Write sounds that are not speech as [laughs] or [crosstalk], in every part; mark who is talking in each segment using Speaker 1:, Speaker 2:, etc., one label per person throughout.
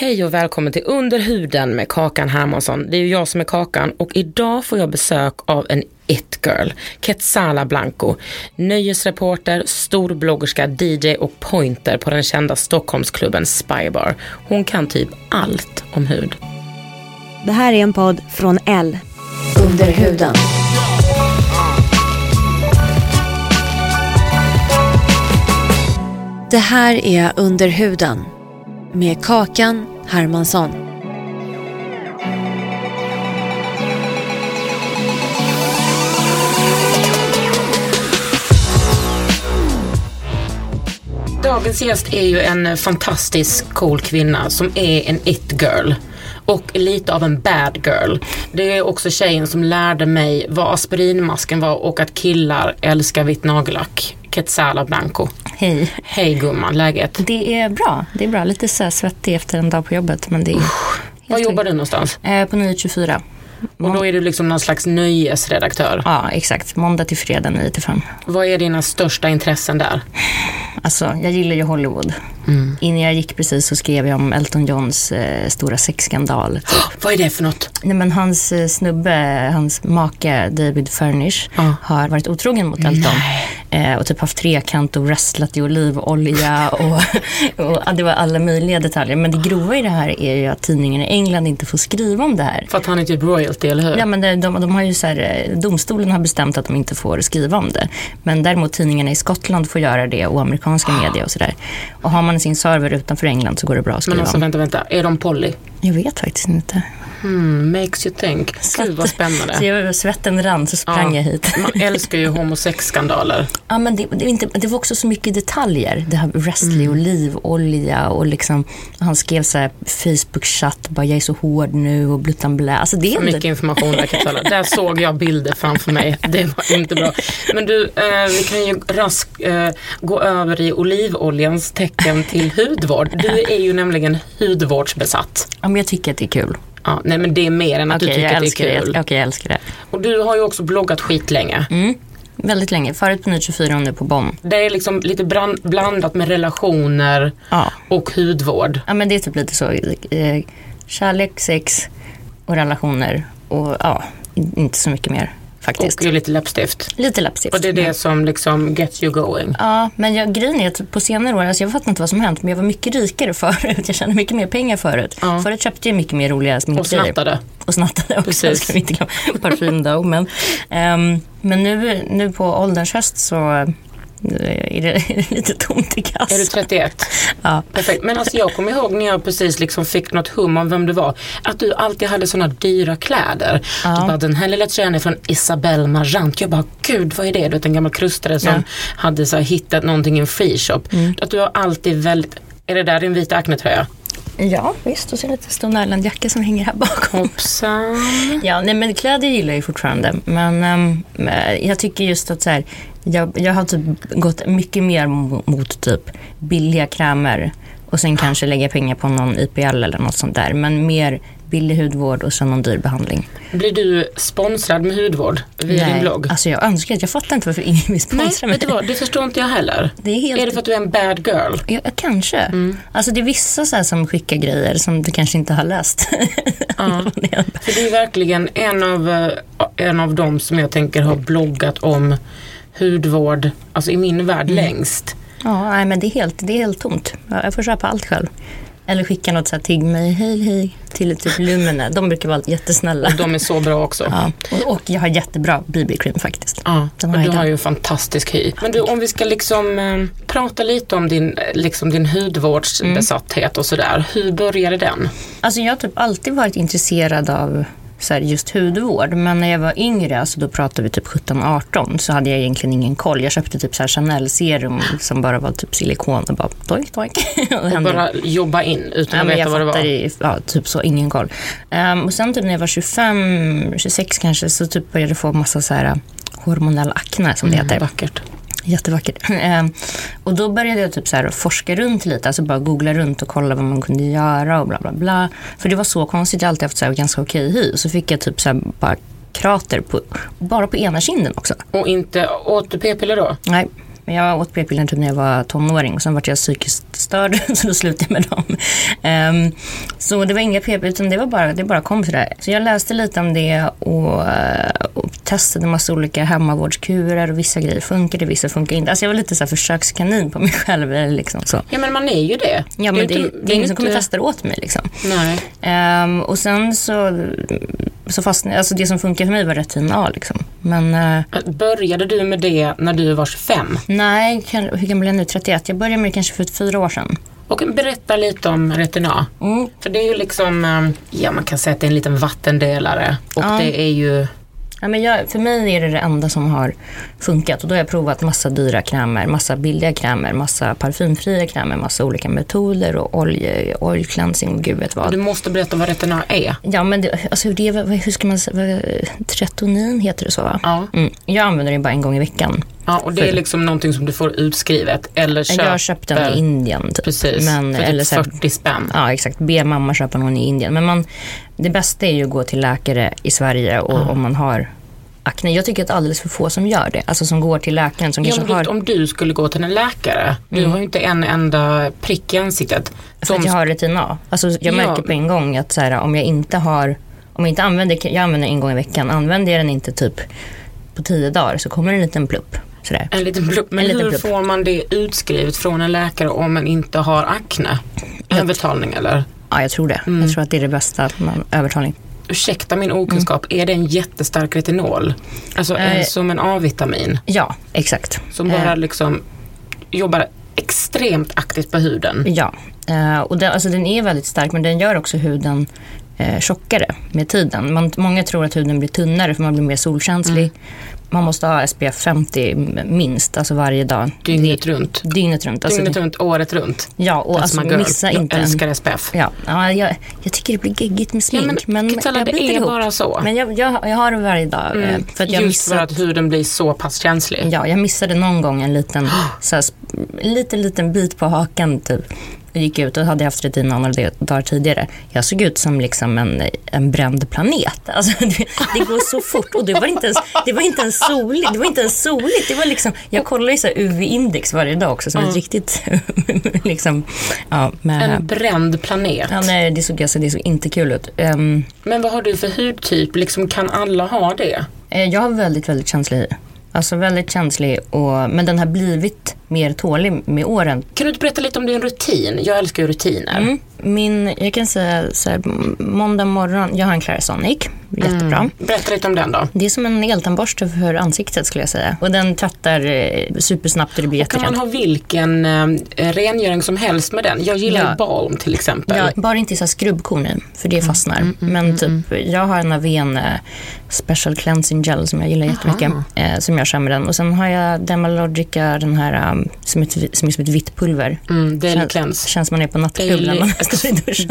Speaker 1: Hej och välkommen till Under huden med Kakan Hermansson. Det är ju jag som är Kakan och idag får jag besök av en it-girl, Quetzala Blanco. Nöjesreporter, storbloggerska, DJ och pointer på den kända Stockholmsklubben Spybar. Hon kan typ allt om hud.
Speaker 2: Det här är en podd från L.
Speaker 3: Under huden. Det här är Under huden med Kakan Hermansson.
Speaker 1: Dagens gäst är ju en fantastisk cool kvinna som är en it-girl. Och lite av en bad girl. Det är också tjejen som lärde mig vad aspirinmasken var och att killar älskar vitt nagellack. Quetzala Blanco.
Speaker 4: Hej.
Speaker 1: Hej gumman, läget?
Speaker 4: Det är bra. Det är bra. Lite så svettig efter en dag på jobbet. Men det är helt
Speaker 1: Var jobbar du någonstans?
Speaker 4: Eh, på 924.
Speaker 1: Och då är du liksom någon slags nöjesredaktör.
Speaker 4: Ja, exakt. Måndag till fredag 9 till 5.
Speaker 1: Vad är dina största intressen där?
Speaker 4: Alltså, jag gillar ju Hollywood.
Speaker 1: Mm.
Speaker 4: Innan jag gick precis så skrev jag om Elton Johns eh, stora sexskandal. [gasps]
Speaker 1: Vad är det för något?
Speaker 4: Nej, men hans eh, snubbe, hans make David Furnish
Speaker 1: Ja.
Speaker 4: har varit otrogen mot Elton. Eh, och typ haft trekant och wrestlat i olivolja [laughs] och, och ja, det var alla möjliga detaljer. Men det grova i det här är ju att tidningen i England inte får skriva om det här.
Speaker 1: För att han är typ royalty, eller hur?
Speaker 4: Ja, men de, de, de har ju så här, eh, domstolen har bestämt att de inte får skriva om det. Men däremot tidningarna i Skottland får göra det och amerikanska media och sådär. Och har man sin server utanför England så går det bra att skriva
Speaker 1: Men alltså
Speaker 4: om.
Speaker 1: vänta, vänta. Är de poly?
Speaker 4: Jag vet faktiskt inte.
Speaker 1: Hmm, makes you think. Gud vad
Speaker 4: Så
Speaker 1: spännande. [laughs]
Speaker 4: jag, svetten rann så sprang jag hit.
Speaker 1: Man älskar ju homosexskandaler. [laughs]
Speaker 4: Ja, men det, det, inte, det var också så mycket detaljer. Det här wrestling,
Speaker 1: Mm.
Speaker 4: olivolja och liksom, han skrev så här Facebook-chatt, bara jag är så hård nu och bluttan blä. Alltså det är inte...
Speaker 1: mycket information där Katala. Där såg jag bilder framför mig. [laughs] Det var inte bra. Men du, eh, vi kan ju raskt eh, gå över i olivoljans tecken till hudvård. Du är ju nämligen hudvårdsbesatt.
Speaker 4: Ja, men jag tycker att det är kul.
Speaker 1: Ja, nej men det är mer än att
Speaker 4: Okej,
Speaker 1: du tycker att det är kul.
Speaker 4: Okej, jag älskar det.
Speaker 1: Och du har ju också bloggat skitlänge.
Speaker 4: Väldigt länge. Förut på 924 och nu på Bonn.
Speaker 1: Det är liksom lite brand, blandat med relationer
Speaker 4: Ja.
Speaker 1: och hudvård.
Speaker 4: ja, men det är typ lite så. Eh, kärlek, sex och relationer och ja, in- inte så mycket mer faktiskt.
Speaker 1: Och lite läppstift.
Speaker 4: Lite läppstift.
Speaker 1: Och det är det som liksom gets you going.
Speaker 4: Ja, men jag, grejen är att på senare år, alltså jag fattar inte vad som hänt, men jag var mycket rikare [laughs] förut. Jag tjänade mycket mer pengar förut.
Speaker 1: Ja.
Speaker 4: Förut köpte jag mycket mer roliga
Speaker 1: Och
Speaker 4: sminkgrejer.
Speaker 1: snattade.
Speaker 4: Och snattade också,
Speaker 1: Precis.
Speaker 4: ska vi inte glömma. [laughs] Parfym då. Men, ehm, men nu, nu på ålderns höst så eh, är det, lite tomt i kassan.
Speaker 1: Är du 31?
Speaker 4: Ja.
Speaker 1: Perfekt. Men alltså jag kommer ihåg när jag precis liksom fick något hum om vem du var. Att du alltid hade sådana dyra kläder. Du bara, den här lilla tröjan är från Isabelle Marant. Jag bara, gud vad är det? Du vet en gammal krustare som
Speaker 4: Ja.
Speaker 1: hade så här, hittat någonting i en free shop. Att du har alltid väldigt, är det där din vita Acne-tröja?
Speaker 4: Ja, visst. Och så är det lite Stone Island-jacka som hänger här bakom.
Speaker 1: Hoppsan.
Speaker 4: Ja, nej, men kläder gillar jag ju fortfarande. Men men jag tycker just att så här, jag, jag har typ gått mycket mer mo- mot typ billiga krämer och sen kanske lägga pengar på någon IPL eller något sånt där. Men mer billig hudvård och sen någon dyr behandling.
Speaker 1: Blir du sponsrad med hudvård via din blogg?
Speaker 4: alltså jag önskar att jag fattar inte varför ingen vill
Speaker 1: Nej,
Speaker 4: sponsra mig.
Speaker 1: vet du vad? Det förstår inte jag heller.
Speaker 4: Det är helt-
Speaker 1: Är det för att du är en bad girl?
Speaker 4: Ja, kanske.
Speaker 1: Mm.
Speaker 4: Alltså det är vissa så som skickar grejer som du kanske inte har läst. [laughs]
Speaker 1: Ja. För det är verkligen en av, eh, en av dem som jag tänker har bloggat om hudvård, alltså i min värld längst.
Speaker 4: ja, nej, men det är, helt, det är helt tomt. Ja, Jag får köpa allt själv. Eller skicka något så här tigg mig, hej hej, till typ Lumene. De brukar vara jättesnälla.
Speaker 1: De är så bra också.
Speaker 4: Ja. Och, och jag har jättebra BB-cream faktiskt.
Speaker 1: Ja,
Speaker 4: Den
Speaker 1: och
Speaker 4: har
Speaker 1: du har ju en fantastisk hy. Men du, om vi ska liksom eh, prata lite om din, eh, liksom din hudvårdsbesatthet och sådär. Hur började den?
Speaker 4: Alltså jag har typ alltid varit intresserad av så här, just hudvård. Men när jag var yngre, alltså då pratade vi typ 17-18, så hade jag egentligen ingen koll. Jag köpte typ så här Chanel-serum som bara var typ silikon och bara doink doink. [laughs] och
Speaker 1: bara jobba in utan
Speaker 4: Ja,
Speaker 1: att veta vad det var?
Speaker 4: i, ja, typ så, ingen koll. Ehm, och sen typ när jag var 25, 26 kanske, så typ började jag få massa så här hormonell akne som det
Speaker 1: Mm,
Speaker 4: heter.
Speaker 1: vackert.
Speaker 4: Jättevackert. Ehm, och då började jag typ så här forska runt lite, alltså bara googla runt och kolla vad man kunde göra och bla bla bla. För det var så konstigt, jag har alltid haft så här ganska okej hy. Så fick jag typ så här bara krater på, bara på ena kinden också.
Speaker 1: Och inte, åt du p-piller då?
Speaker 4: Nej, men jag åt p-piller typ när jag var tonåring och sen var jag psykiskt störd [laughs] så då slutade jag med dem. Ehm, så det var inga p-piller utan det var bara, det bara kom sådär. Så jag läste lite om det och, och testade massa olika hemmavårdskurer och vissa grejer funkade, vissa funkar inte. Alltså jag var lite så försökskanin på mig [laughs] själv. Liksom så.
Speaker 1: Ja men man är ju det.
Speaker 4: Ja, men det,
Speaker 1: ju inte-
Speaker 4: det är ingen som kommer
Speaker 1: inte-
Speaker 4: testa det åt mig. Liksom.
Speaker 1: Nej.
Speaker 4: Ehm, och sen så, så fastnade alltså det som funkar för mig var retin A. Liksom. Men eh,
Speaker 1: Började du med det när du var 25?
Speaker 4: Nej, hur gammal är jag nu? 31? Jag började med det kanske för fyra år sedan.
Speaker 1: Och berätta lite om retina.
Speaker 4: Mm.
Speaker 1: För det är ju liksom, eh, ja man kan säga att det är en liten vattendelare. Och
Speaker 4: Ja.
Speaker 1: det är ju,
Speaker 4: Ja, men jag, för mig är det det enda som har funkat och då har jag provat massa dyra krämer, massa billiga krämer, massa parfymfria krämer, massa olika metoder och olje, oil cleansing och gud vet vad.
Speaker 1: du måste berätta vad retina är.
Speaker 4: Ja men det, alltså det, hur ska man säga, tretonin heter det så va?
Speaker 1: Ja.
Speaker 4: Mm. Jag använder det bara en gång i veckan.
Speaker 1: Ja, och det är liksom någonting som du får utskrivet eller köper.
Speaker 4: Jag köpte den i Indien typ.
Speaker 1: Precis,
Speaker 4: Men,
Speaker 1: för
Speaker 4: eller
Speaker 1: typ
Speaker 4: så här,
Speaker 1: 40 spänn.
Speaker 4: Ja exakt, be mamma köpa någon i Indien. Men man, det bästa är ju att gå till läkare i Sverige och om man har akne. Jag tycker att alldeles för få som gör det. Alltså som går till läkaren som
Speaker 1: Ja,
Speaker 4: kanske
Speaker 1: men
Speaker 4: har...
Speaker 1: om du skulle gå till en läkare, du har ju inte en enda prick i ansiktet.
Speaker 4: För att jag har retina A. Alltså jag
Speaker 1: Ja.
Speaker 4: märker på en gång att så här, om jag inte har, om jag inte använder, jag använder en gång i veckan, använder jag den inte typ på tio dagar så kommer en liten plupp. Sådär.
Speaker 1: En liten plupp. Men
Speaker 4: En liten
Speaker 1: hur
Speaker 4: plupp.
Speaker 1: får man det utskrivet från en läkare om man inte har akne? Övertalning eller?
Speaker 4: Ja, jag tror det.
Speaker 1: Mm.
Speaker 4: Jag tror att det är det bästa, övertalning.
Speaker 1: Ursäkta min okunskap, är det en jättestark retinol? Alltså en,
Speaker 4: Eh.
Speaker 1: som en A-vitamin
Speaker 4: Ja, exakt.
Speaker 1: som bara
Speaker 4: Eh,
Speaker 1: liksom jobbar extremt aktivt på huden.
Speaker 4: Ja, eh, och den, alltså den är väldigt stark men den gör också huden eh, tjockare med tiden. Man, många tror att huden blir tunnare för man blir mer solkänslig.
Speaker 1: Mm.
Speaker 4: Man måste ha SPF 50 minst, alltså varje dag.
Speaker 1: Dygnet runt.
Speaker 4: Dygnet runt. Alltså
Speaker 1: Dygnet runt, året runt.
Speaker 4: ja, och alltså missa
Speaker 1: jag
Speaker 4: inte en,
Speaker 1: älskar SPF.
Speaker 4: Ja, ja jag, jag tycker det blir geggigt med
Speaker 1: Ja,
Speaker 4: smink.
Speaker 1: men
Speaker 4: men
Speaker 1: Kitala,
Speaker 4: jag
Speaker 1: det är
Speaker 4: ihop.
Speaker 1: bara så.
Speaker 4: Men jag, jag, jag har det varje dag. eh,
Speaker 1: Mm.
Speaker 4: För att jag
Speaker 1: Just för
Speaker 4: missat,
Speaker 1: att huden blir så pass känslig.
Speaker 4: Ja, jag missade någon gång en liten, [gasps] så här, liten, liten bit på hakan typ. Jag gick ut och hade haft retina några dagar tidigare. Jag såg ut som liksom en, en bränd planet. [laughs] Alltså, det, det går så fort och det var inte ens, det var inte ens soligt. Det var inte ens soligt. Det var liksom, jag kollar ju så UV-index varje dag också som ett riktigt, [laughs] liksom, ja, med,
Speaker 1: En bränd planet.
Speaker 4: ja, nej, det såg, alltså, det såg inte kul ut. Ehm,
Speaker 1: Men vad har du för hudtyp? Liksom, kan alla ha det?
Speaker 4: Eh, Jag har väldigt, väldigt känslig hy. Alltså väldigt känslig, och, men den har blivit mer tålig med åren.
Speaker 1: Kan du inte berätta lite om din rutin? Jag älskar ju rutiner.
Speaker 4: Mm. Min, jag kan säga så här, måndag morgon, jag har en Clarisonic, jättebra.
Speaker 1: Mm. Berätta lite om den då.
Speaker 4: Det är som en eltandborste för ansiktet skulle jag säga. Och den tvättar eh, supersnabbt och det blir
Speaker 1: Kan man
Speaker 4: jätterent.
Speaker 1: ha vilken eh, rengöring som helst med den? Jag gillar
Speaker 4: Ja.
Speaker 1: balm till exempel.
Speaker 4: Ja, bara inte så här skrubbkorn i, för det fastnar. Men typ, jag har en Aven eh, Special Cleansing Gel som jag gillar jättemycket. Eh, som jag kör med den. Och sen har jag Dermalogica, den här um, som, ett, som är som ett vitt pulver.
Speaker 1: Mm, daily
Speaker 4: Känns-
Speaker 1: cleanse.
Speaker 4: Känns som man är på nattklubb när man står i duschen.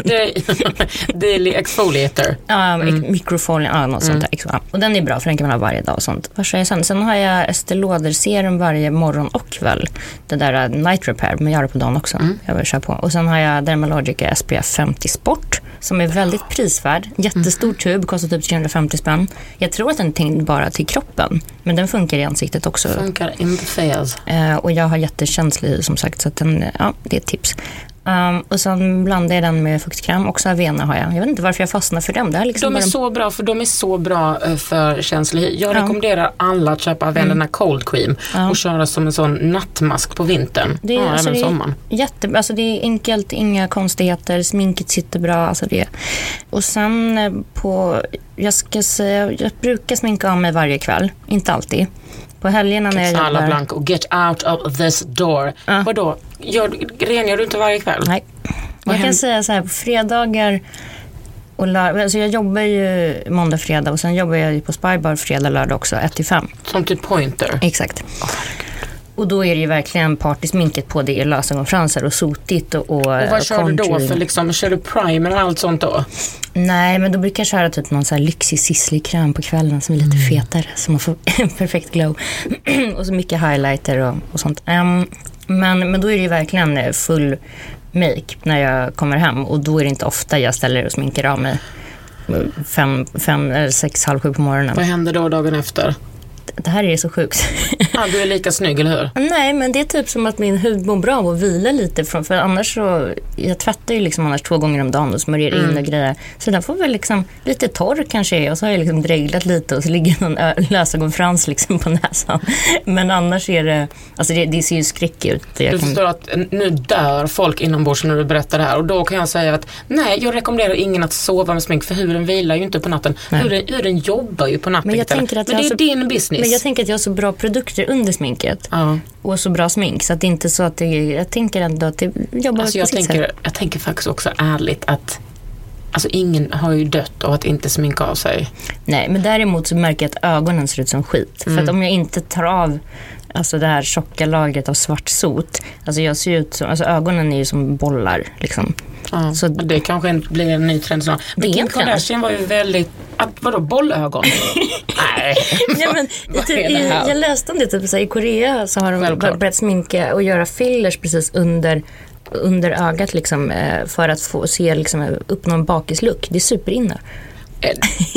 Speaker 1: Daily exfoliator.
Speaker 4: Ja, mm. mikrofolien, ja, något sånt där. Ja. Och den är bra för den kan man ha varje dag och sånt. Vad säger jag sen? Sen har jag Estée Lauder serum varje morgon och kväll. Det där uh, Night Repair, men jag har det på dagen också. Jag vill köra på. Och sen har jag Dermalogica SPF 50 Sport som är väldigt prisvärd. Jättestor tub, kostar typ 350 spänn. Jag tror att den är tänkt bara till kroppen, men den funkar i ansiktet också.
Speaker 1: Funkar in the face.
Speaker 4: Eh, och jag har jättekänslig som sagt, så att den, ja, det är ett tips. Um, och sen blandar jag den med fuktkräm. Också Avena har jag. Jag vet inte varför jag fastnar för dem. Det är liksom
Speaker 1: De är
Speaker 4: bara-
Speaker 1: så bra för de är så bra eh, för känslig hy. Jag rekommenderar alla att köpa Avena mm. Cold Cream och köra som en sån nattmask på vintern.
Speaker 4: Det är,
Speaker 1: ja,
Speaker 4: alltså,
Speaker 1: även
Speaker 4: det,
Speaker 1: sommaren.
Speaker 4: jätte, alltså det är enkelt, inga konstigheter, sminket sitter bra. Alltså det. Och sen eh, på, jag ska säga, jag brukar sminka av mig varje kväll, inte alltid. På helgerna när jag jobbar.
Speaker 1: Blanco, get out of this door.
Speaker 4: Ja.
Speaker 1: Vadå, gör, rengör du inte varje kväll?
Speaker 4: Nej.
Speaker 1: Vad
Speaker 4: Jag kan
Speaker 1: händer?
Speaker 4: säga så här, på fredagar och lör- alltså jag jobbar ju måndag, fredag och sen jobbar jag ju på Spybar fredag, lördag också, 1 till 5.
Speaker 1: Som typ pointer.
Speaker 4: Exakt. Och då är det ju verkligen partysminket på. Det är lösögonfransar och sotigt och, och,
Speaker 1: Och vad kör du då för liksom, kör du primer och allt sånt då?
Speaker 4: Nej, men då brukar jag köra typ någon så här lyxig sisslig kräm på kvällen som är lite fetare. Så man får [laughs] en perfekt glow. [clears throat] och så mycket highlighter och, och sånt. Ehm, men, men då är det ju verkligen eh, full make när jag kommer hem. Och då är det inte ofta jag ställer och sminkar av mig. Fem, fem eller sex, halv sju på morgonen.
Speaker 1: Vad händer då dagen efter?
Speaker 4: Det här är så sjukt. [laughs]
Speaker 1: Ah, du är lika snygg, eller hur?
Speaker 4: Nej, men det är typ som att min hud mår bra av att vila lite. Från, för annars så, jag tvättar ju liksom annars två gånger om dagen och smörjer in och grejer. Så den får väl liksom lite torr kanske är och så har jag liksom dreglat lite och så ligger någon lösögonfrans liksom på näsan. [laughs] Men annars är det, alltså det, det ser ju skräck ut. Jag
Speaker 1: Du
Speaker 4: kan-
Speaker 1: förstår att nu dör folk inombords när du berättar det här och då kan jag säga att nej, jag rekommenderar ingen att sova med smink för huden vilar ju inte på natten. Huden, huden jobbar ju på natten.
Speaker 4: Men jag tänker att
Speaker 1: Men det är
Speaker 4: har så-
Speaker 1: din business.
Speaker 4: Men jag tänker att jag har så bra produkter under sminket
Speaker 1: ja.
Speaker 4: och så bra smink så att det inte är så att det, jag tänker ändå att det jobbar
Speaker 1: alltså jag, tänker, jag tänker faktiskt också ärligt att Alltså ingen har ju dött av att inte sminka av sig.
Speaker 4: Nej, men däremot så märker jag att ögonen ser ut som skit. För att om jag inte tar av alltså det här tjocka lagret av svart sot, alltså jag ser ut som, alltså ögonen är ju som bollar liksom.
Speaker 1: Ja.
Speaker 4: Så-
Speaker 1: det kanske blir en ny trend snart.
Speaker 4: Det är en.
Speaker 1: Kardashian var ju väldigt, att, vadå bollögon? [laughs] nej.
Speaker 4: Nej, men, [laughs] typ,
Speaker 1: här?
Speaker 4: jag läste om det, typ, så här, i Korea så har de
Speaker 1: Självklart.
Speaker 4: börjat sminka och göra fillers precis under under ögat liksom, eh, för att få se, liksom, uppnå en bakislook. Det är superinne.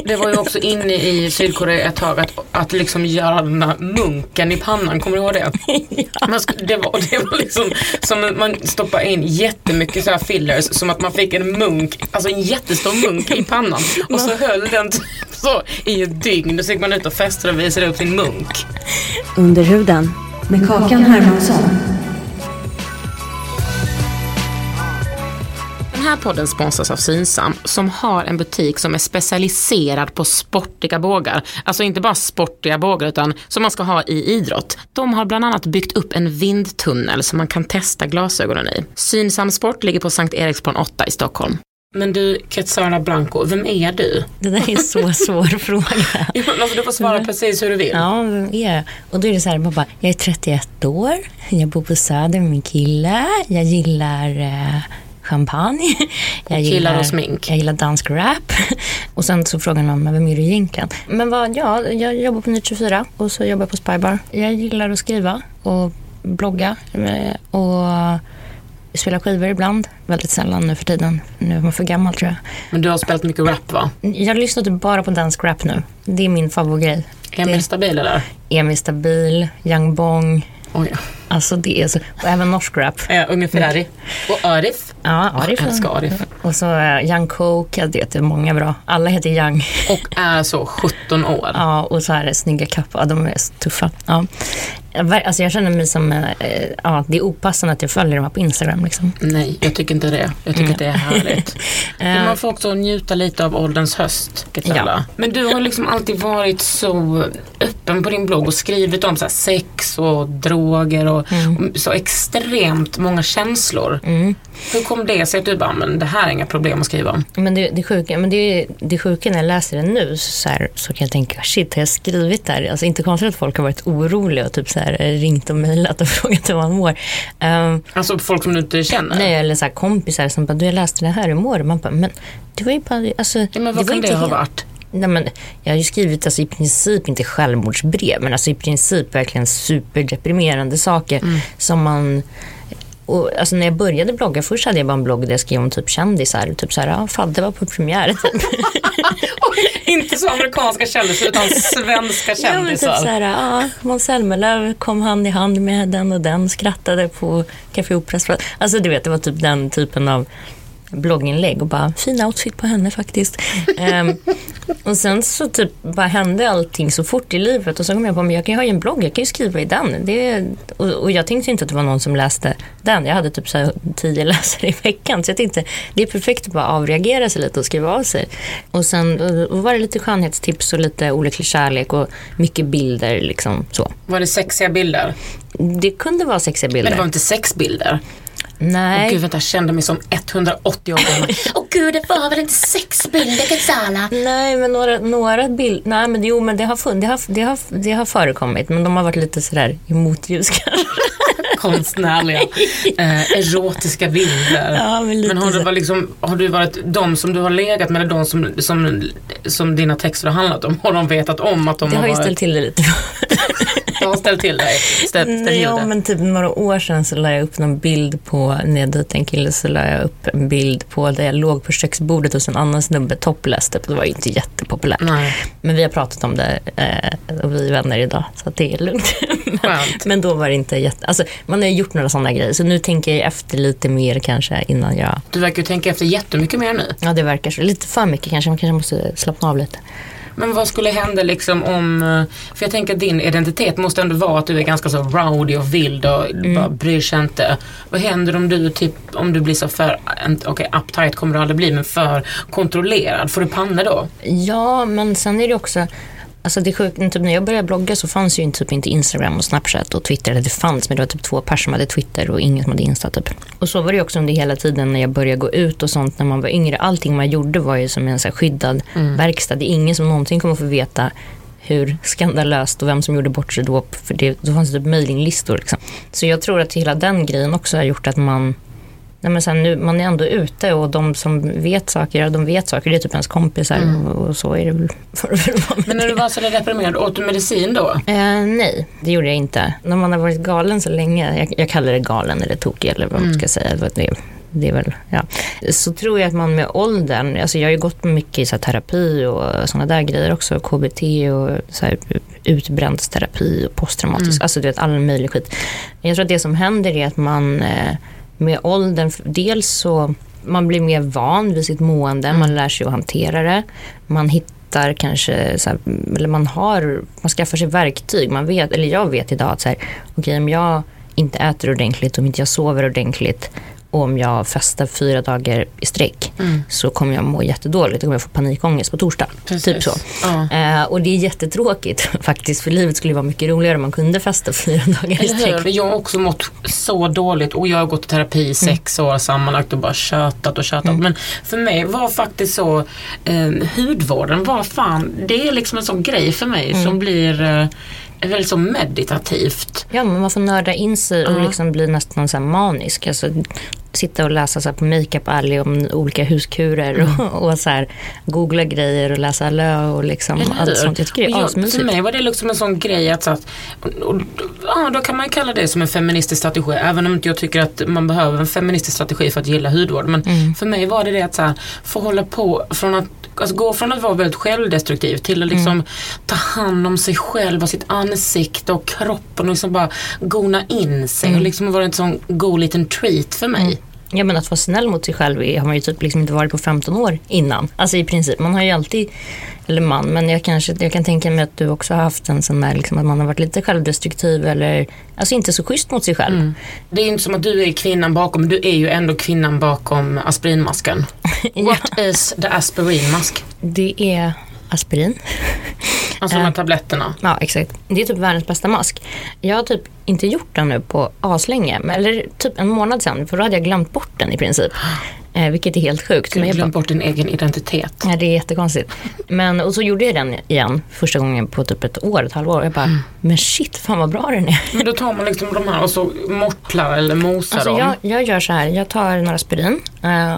Speaker 1: Det var ju också inne i Sydkorea ett tag att, att liksom göra den här munken i pannan, kommer du ihåg det? [laughs] Man sk- det, var, det var liksom som att man stoppade in jättemycket så här fillers som att man fick en munk, alltså en jättestor munk i pannan. Och så höll den typ så i ett dygn. Och så gick man ut och festade och visade upp sin munk.
Speaker 2: Under huden med Kakan Hermansson.
Speaker 1: Här podden sponsras av Synsam som har en butik som är specialiserad på sportiga bågar. Alltså inte bara sportiga bågar utan som man ska ha i idrott. De har bland annat byggt upp en vindtunnel som man kan testa glasögonen i. Synsam Sport ligger på Sankt Eriksplan 8 i Stockholm. Men du, Quetzala Blanco, vem är du?
Speaker 4: Det där är en så [laughs] svår fråga.
Speaker 1: Alltså, du får svara precis hur du vill.
Speaker 4: Ja, vem är jag? Och då är det så här, man bara, jag är 31 år, jag bor på Söder med min kille, jag gillar eh, champagne, [laughs] jag
Speaker 1: killar och smink.
Speaker 4: jag gillar dansk rap. [laughs] Och sen så frågar någon, men vem är du egentligen? Men vad, ja, jag jobbar på Nytt 24 och så jobbar jag på Spybar. Jag gillar att skriva och blogga eh, och spela skivor ibland. Väldigt sällan nu för tiden. Nu är man för gammal tror jag.
Speaker 1: Men du har spelat mycket rap va?
Speaker 4: Jag lyssnar typ bara på dansk rap nu. Det är min favoritgrej.
Speaker 1: Emil Stabil eller?
Speaker 4: Emil Stabil, Young Bong.
Speaker 1: Oj.
Speaker 4: Alltså det är så, och även norsk rap.
Speaker 1: Eh, Unge Ferrari. Och Arif.
Speaker 4: Ja, Arif.
Speaker 1: Jag älskar Arif.
Speaker 4: Och så uh, Young Coke, det är många bra. Alla heter Young.
Speaker 1: Och är så 17 år.
Speaker 4: Ja, och så här snygga kappor, ja, de är så tuffa. Ja. Alltså jag känner mig som, eh, ja det är opassande att jag följer dem här på Instagram liksom.
Speaker 1: Nej, jag tycker inte det. Jag tycker att det är härligt. Men [laughs]
Speaker 4: Eh,
Speaker 1: man får också njuta lite av ålderns höst.
Speaker 4: Ja.
Speaker 1: Men du har liksom alltid varit så öppen på din blogg och skrivit om så sex och droger och och så extremt många känslor. Hur kom det sig att du bara, men det här är inga problem att skriva om?
Speaker 4: Men det, det, sjuka, men det, det sjuka när jag läser det nu så, så, här, så kan jag tänka, shit har jag skrivit där? Alltså inte konstigt att folk har varit oroliga och typ så här, ringt och mejlat och [laughs] frågat hur man mår. Um,
Speaker 1: Alltså folk som du inte känner?
Speaker 4: Nej, eller så här kompisar som bara, du jag läste det här igår. Och Man bara, men det var ju bara, alltså.
Speaker 1: Ja, men vad
Speaker 4: var
Speaker 1: kan det ha
Speaker 4: helt-
Speaker 1: varit?
Speaker 4: Nej, men jag har ju skrivit alltså, i princip inte självmordsbrev, men alltså i princip verkligen superdeprimerande saker
Speaker 1: Mm.
Speaker 4: som man och alltså när jag började blogga, först hade jag bara en blogg där jag skrev om typ kändisar. Typ såhär, ja, Fadde var på premiär. [laughs]
Speaker 1: Inte så amerikanska kändisar utan svenska
Speaker 4: Ja, men typ
Speaker 1: kändisar.
Speaker 4: såhär, ja, Måns Zelmerlöw kom hand i hand med den och den, skrattade på Café Operas. Alltså du vet, det var typ den typen av blogginlägg och bara fin outfit på henne faktiskt. Ehm, och sen så typ bara hände allting så fort i livet och så kom jag på men jag kan ju ha en blogg, jag kan ju skriva i den. Det, och, och jag tänkte inte att det var någon som läste den. Jag hade typ så tio [laughs] läsare i veckan så jag tänkte det är perfekt att bara avreagera sig lite och skriva av sig. Och sen och var det lite skönhetstips och lite olycklig kärlek och mycket bilder liksom så.
Speaker 1: Var det sexiga bilder?
Speaker 4: Det kunde vara sexiga bilder.
Speaker 1: Men det var inte sexbilder?
Speaker 4: Nej.
Speaker 1: Åh gud vänta, jag kände mig som 180 år gammal. [laughs] Åh gud, det var väl inte sexbilder Katsala?
Speaker 4: Nej, men några, några bilder, nej men jo men det har, fun- det, har, det, har, det har förekommit men de har varit lite sådär i motljus [laughs] kanske.
Speaker 1: Konstnärliga, eh, erotiska bilder.
Speaker 4: Ja, men lite
Speaker 1: har, du varit liksom, har du varit de som du har legat med eller de som, som, som dina texter har handlat om? Har de vetat om att de
Speaker 4: Det har
Speaker 1: har
Speaker 4: ju
Speaker 1: varit...
Speaker 4: ställt till det lite.
Speaker 1: Har ställt till dig. Ställt till
Speaker 4: Ja,
Speaker 1: det.
Speaker 4: men typ några år sedan så la jag upp någon bild på, när jag dejtade en kille så la jag upp en bild på där jag låg på köksbordet hos en annan snubbe topless. Typ. Det var ju inte jättepopulärt.
Speaker 1: Nej,
Speaker 4: Men vi har pratat om det eh, och vi är vänner idag så det är lugnt. [laughs]
Speaker 1: skönt.
Speaker 4: Men då var det inte jätte... Alltså, man har ju gjort några sådana grejer så nu tänker jag efter lite mer kanske innan jag...
Speaker 1: Du verkar ju tänka efter jättemycket mer nu.
Speaker 4: Ja, det verkar så. Lite för mycket kanske. Man kanske måste slappna av lite.
Speaker 1: Men vad skulle hända liksom om, eh, för jag tänker att din identitet måste ändå vara att du är ganska så rowdy och vild och
Speaker 4: Mm.
Speaker 1: bara bryr sig inte. Vad händer om du typ, om du blir så för, okej uptight kommer du aldrig bli, men för kontrollerad? Får du panna då?
Speaker 4: Ja, men sen är det också... Alltså det är sjukt, typ när jag började blogga så fanns ju inte, typ inte Instagram och Snapchat och Twitter. Eller det fanns, men det var typ två personer som hade Twitter och ingen som hade Insta typ. Och så var det också under hela tiden när jag började gå ut och sånt när man var yngre. Allting man gjorde var ju som en så skyddad verkstad. Det är ingen som någonsin kommer få veta hur skandalöst och vem som gjorde bort sig då. För det, då fanns det typ mejlinglistor. Liksom. Så jag tror att hela den grejen också har gjort att man Nej, men sen nu, man är ändå ute och de som vet saker, de vet saker. Det är typ ens kompisar och, och så är det [laughs] med
Speaker 1: Men när du var så deprimerad, åt du medicin då?
Speaker 4: Eh, nej, det gjorde jag inte. När man har varit galen så länge, jag, jag kallar det galen eller tokig eller vad man ska säga. Det, det, är väl, ja. Så tror jag att man med åldern, alltså jag har ju gått mycket i så terapi och sådana där grejer också, KBT och så här, utbrändsterapi och posttraumatisk, alltså du vet all möjlig skit. Jag tror att det som händer är att man eh, med åldern, dels så man blir mer van vid sitt mående, man lär sig att hantera det. Man hittar kanske, så här, eller man har, man skaffar sig verktyg. Man vet, eller jag vet idag att så här, okej om jag inte äter ordentligt, om inte jag sover ordentligt om jag festar fyra dagar i sträck så kommer jag må jättedåligt. Då kommer jag få panikångest på torsdag. Typ så.
Speaker 1: Ja.
Speaker 4: Eh, och det är jättetråkigt [laughs] faktiskt, för livet skulle vara mycket roligare om man kunde festa fyra dagar i sträck.
Speaker 1: Jag har också mått så dåligt och jag har gått i terapi i sex år sammanlagt och bara tjötat och tjötat. Men för mig var faktiskt så, eh, hudvården var fan, det är liksom en sån grej för mig som blir eh, väldigt så meditativt.
Speaker 4: Ja, men man får nörda in sig och liksom bli nästan så manisk. Alltså, sitta och läsa så på Makeup Alley om olika huskurer och, och så här, googla grejer och läsa lö och liksom
Speaker 1: Eller
Speaker 4: allt sånt. Jag tycker det är
Speaker 1: jag, För
Speaker 4: asmysigt.
Speaker 1: mig var det liksom en sån grej att, så att och, och, ja, då kan man kalla det som en feministisk strategi. Även om inte jag tycker att man behöver en feministisk strategi för att gilla hudvård. Men
Speaker 4: Mm.
Speaker 1: för mig var det det att så här, få hålla på från att Alltså gå från att vara väldigt självdestruktiv till att liksom
Speaker 4: Mm.
Speaker 1: ta hand om sig själv och sitt ansikte och kroppen och liksom bara gona in sig
Speaker 4: Mm.
Speaker 1: och liksom vara en sån god liten treat för mig.
Speaker 4: Ja, men att vara snäll mot sig själv har man ju typ liksom inte varit på 15 år innan. Alltså i princip, man har ju alltid, eller man, men jag, kanske, jag kan tänka mig att du också har haft en sån där, liksom, att man har varit lite självdestruktiv eller alltså inte så schysst mot sig själv.
Speaker 1: Det är inte som att du är kvinnan bakom, du är ju ändå kvinnan bakom aspirinmasken. [laughs] What is the aspirin mask?
Speaker 4: Det är aspirin.
Speaker 1: Alltså de här tabletterna.
Speaker 4: Ja, exakt. Det är typ världens bästa mask. Jag har typ inte gjort den nu på aslänge, men- eller typ en månad sedan, för då hade jag glömt bort den i princip. [gasps] Eh, vilket är helt sjukt.
Speaker 1: Du har glömt bort din egen identitet.
Speaker 4: ja, det är jättekonstigt. Men, och så gjorde jag den igen första gången på typ ett år, ett halvår. Jag bara, men shit, fan vad bra den är. [laughs]
Speaker 1: Men då tar man liksom de här och så mortlar eller mosar
Speaker 4: Alltså
Speaker 1: dem.
Speaker 4: jag, jag gör så här, jag tar några aspirin eh,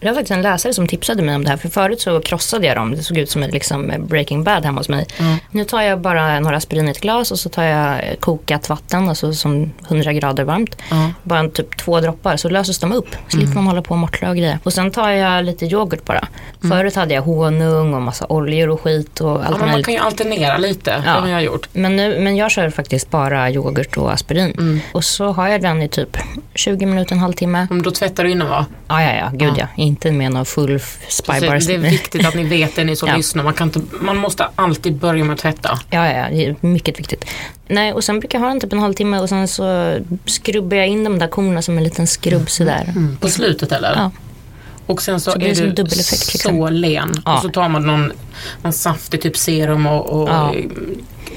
Speaker 4: Det var faktiskt en läsare som tipsade mig om det här. För förut så krossade jag dem. Det såg ut som en liksom Breaking Bad hemma hos mig. Nu tar jag bara några aspirin i ett glas och så tar jag kokat vatten, alltså som 100 grader varmt. Bara en, typ två droppar så löses de upp. Slipper man hålla på och mortla och grejer. Och sen tar jag lite yoghurt bara. Förut hade jag honung och massa oljor och skit och allt
Speaker 1: Ja, men man kan ju alternera lite. Det har jag gjort.
Speaker 4: Men, nu, men jag kör faktiskt bara yoghurt och aspirin. Och så har jag den i typ 20 minuter, en halvtimme.
Speaker 1: Men då tvättar du innan va?
Speaker 4: Ja, ja, ja, gud ja. Inte med någon full spybar.
Speaker 1: Precis, Det är viktigt att ni vet det ni som [laughs]
Speaker 4: Ja.
Speaker 1: lyssnar. Man, kan inte, man måste alltid börja med att tvätta.
Speaker 4: Ja, ja, det är mycket viktigt. Nej, och sen brukar jag ha den typ en halvtimme och sen så skrubbar jag in de där korna som en liten skrubb sådär.
Speaker 1: På slutet eller?
Speaker 4: Ja.
Speaker 1: Och sen så,
Speaker 4: Så det är
Speaker 1: är
Speaker 4: som
Speaker 1: du
Speaker 4: dubbeleffekt, liksom.
Speaker 1: så len.
Speaker 4: Ja.
Speaker 1: Och så tar man någon, någon saftig typ serum och, och
Speaker 4: Ja.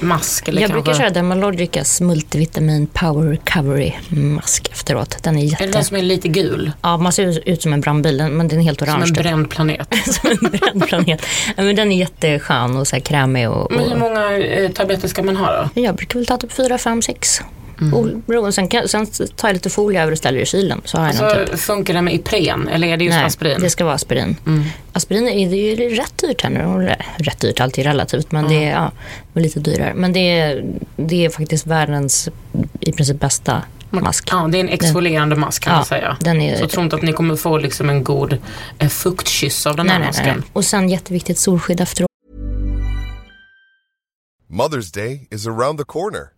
Speaker 1: mask. Eller
Speaker 4: Jag
Speaker 1: kanske,
Speaker 4: brukar köra Dermalogicas multivitamin power recovery mask efteråt. Den är
Speaker 1: Är det
Speaker 4: jätte...
Speaker 1: den som är lite gul?
Speaker 4: Ja, man ser ut som en brandbil, men den är helt
Speaker 1: Som
Speaker 4: orange.
Speaker 1: en
Speaker 4: typ.
Speaker 1: bränd planet. [laughs]
Speaker 4: som en bränd planet. Men den är jätteskön och så här krämig. Och,
Speaker 1: Men hur
Speaker 4: och...
Speaker 1: många eh, tabletter ska man ha då?
Speaker 4: Jag brukar väl ta typ fyra, fem, sex.
Speaker 1: Mm.
Speaker 4: Beroende- Sen, kan, sen tar jag lite folie över och ställer i kylen. Så har jag någon typ.
Speaker 1: Funkar det med Ipren eller är det just
Speaker 4: Nej,
Speaker 1: aspirin? Mm.
Speaker 4: det ska vara aspirin. Aspirin är, det är ju rätt dyrt här nu. Och Rätt dyrt, alltid relativt. Men det är ja, det är lite dyrare. Men det är, det är faktiskt världens i princip bästa mask.
Speaker 1: Ja, det är en exfolierande mask kan
Speaker 4: Ja,
Speaker 1: man säga.
Speaker 4: den är-
Speaker 1: Så jag tror inte att ni kommer få liksom en god eh, fuktkyss av den
Speaker 4: Nej,
Speaker 1: här
Speaker 4: nej,
Speaker 1: masken.
Speaker 4: nej. Och sen jätteviktigt solskydd efteråt.
Speaker 5: Mother's Day is around the corner.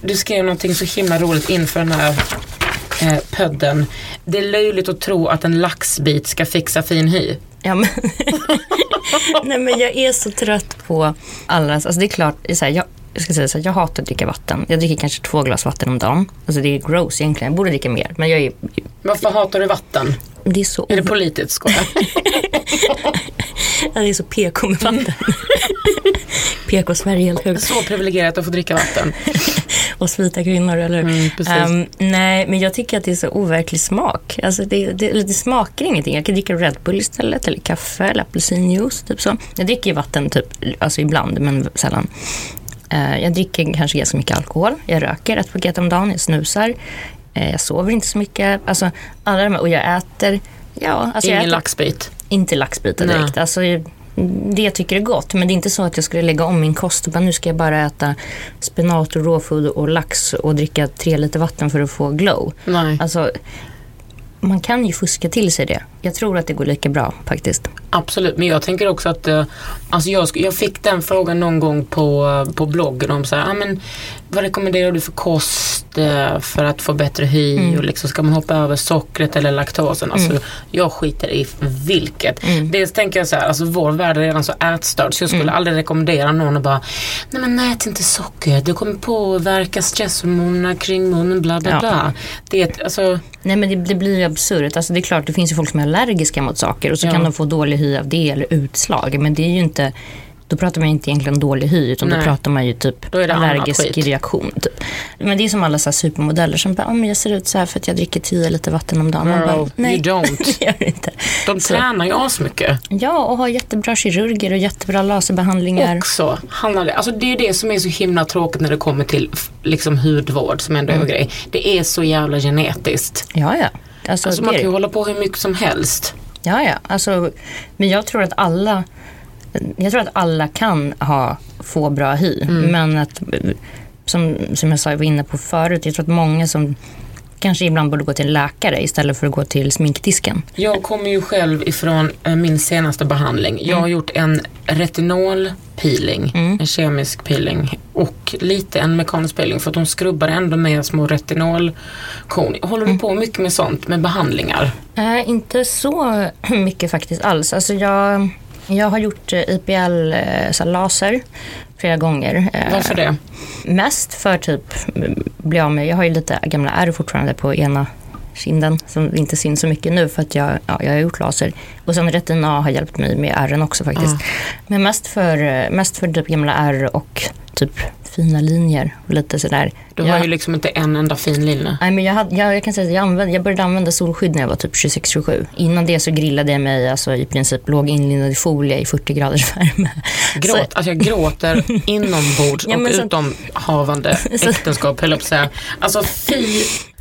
Speaker 1: Du skrev någonting så himla roligt inför den här eh, pödden. Det är löjligt att tro att en laxbit ska fixa fin hy.
Speaker 4: Ja, men [laughs] Nej, men jag är så trött på alla, alltså det är klart, det är så här, jag, jag ska säga så här, jag hatar att dricka vatten. Jag dricker kanske två glas vatten om dagen. Alltså det är gross egentligen, jag borde dricka mer. Men jag är,
Speaker 1: Varför hatar du vatten?
Speaker 4: Det är så,
Speaker 1: Är det politiskt? Skojar. [laughs]
Speaker 4: Ja, det är så PK med vatten. [laughs] PK-Sverige helt högt.
Speaker 1: Så privilegierat att få dricka vatten. [laughs]
Speaker 4: Och vita kvinnor, eller hur?
Speaker 1: Mm.
Speaker 4: Ehm, nej, men jag tycker att det är så overklig smak. Alltså det, det, det smakar ingenting. Jag kan dricka Red Bull istället, eller kaffe, eller apelsinjuice, typ så. Jag dricker ju vatten typ, alltså ibland, men sällan. Eh, jag dricker kanske ganska mycket alkohol. Jag röker ett paket om dagen, jag snusar. Eh, jag sover inte så mycket. Alltså, alla de här, och jag äter, ja, alltså jag
Speaker 1: Ingen
Speaker 4: äter,
Speaker 1: laxbit.
Speaker 4: inte laxbitar
Speaker 1: Nej.
Speaker 4: direkt. Alltså, det jag tycker är gott, men det är inte så att jag skulle lägga om min kost och bara nu ska jag bara äta spenat och råfood och lax och dricka tre liter vatten för att få glow.
Speaker 1: Nej.
Speaker 4: Alltså, man kan ju fuska till sig det. Jag tror att det går lika bra faktiskt.
Speaker 1: Absolut, men jag tänker också att eh, alltså jag, jag fick den frågan någon gång på, eh, på bloggen om så här, ah, men vad rekommenderar du för kost eh, för att få bättre hy
Speaker 4: Mm.
Speaker 1: och liksom, ska man hoppa över sockret eller laktosen? Alltså, Jag skiter i vilket.
Speaker 4: Mm.
Speaker 1: Dels tänker jag så här, alltså vår värld är redan så ätstörd så jag skulle aldrig rekommendera någon att bara, nej men ät inte socker, det kommer påverka stresshormonerna kring munnen, bla bla
Speaker 4: Ja.
Speaker 1: bla. Det alltså,
Speaker 4: Nej men det, det blir ju absurt. Alltså det är klart det finns ju folk som är allergiska mot saker och så
Speaker 1: Ja.
Speaker 4: kan de få dålig hy av det eller utslag. Men det är ju inte, då pratar man inte egentligen dålig hy utan
Speaker 1: Nej.
Speaker 4: då pratar man ju typ allergisk reaktion. Typ. Men det är som alla så supermodeller som bara, men jag ser ut så här för att jag dricker 10 liter vatten om dagen. Man
Speaker 1: Girl,
Speaker 4: bara, Nej,
Speaker 1: you [laughs] don't.
Speaker 4: det gör det inte.
Speaker 1: de tränar ju asmycket.
Speaker 4: Ja, och har jättebra kirurger och jättebra laserbehandlingar.
Speaker 1: också handlar det, alltså det är det som är så himla tråkigt när det kommer till liksom hudvård som ändå är en grej. Det är så jävla genetiskt.
Speaker 4: Ja, ja. Alltså,
Speaker 1: Alltså man kan ju hålla på hur mycket som helst.
Speaker 4: Ja, ja. Alltså, men jag tror att alla jag tror att alla kan ha, få bra hy. Men att, som, som jag sa, jag var inne på förut, jag tror att många som kanske ibland borde gå till en läkare istället för att gå till sminkdisken.
Speaker 1: Jag kommer ju själv ifrån eh, min senaste behandling. Jag har gjort en retinolpeeling, en kemisk peeling och lite en mekanisk peeling för att de skrubbar ändå med små retinolkorn. Håller du på mycket med sånt, med behandlingar?
Speaker 4: Nej, inte så [clears throat] mycket faktiskt alls. Alltså jag, jag har gjort eh, IPL eh, så laser flera gånger. Eh,
Speaker 1: Varför det?
Speaker 4: Mest för typ mm, bli av med, jag har ju lite gamla ärr fortfarande på ena kinden som inte syns så mycket nu för att jag, ja, jag har gjort laser. Och sen retina har hjälpt mig med ärren också faktiskt. Men mest för, mest för typ gamla ärr och typ fina linjer och lite sådär.
Speaker 1: Du har
Speaker 4: Jag-
Speaker 1: ju liksom inte en enda fin linje.
Speaker 4: Nej, men jag, hade, jag, jag kan säga att jag, använde, jag började använda solskydd när jag var typ 26-27. Innan det så grillade jag mig alltså, i princip låg inlindad i folie i 40 graders värme.
Speaker 1: Gråt, alltså jag gråter inombords [laughs]
Speaker 4: Ja,
Speaker 1: och
Speaker 4: så-
Speaker 1: utomhavande [laughs] äktenskap höll jag på att säga. Alltså fy,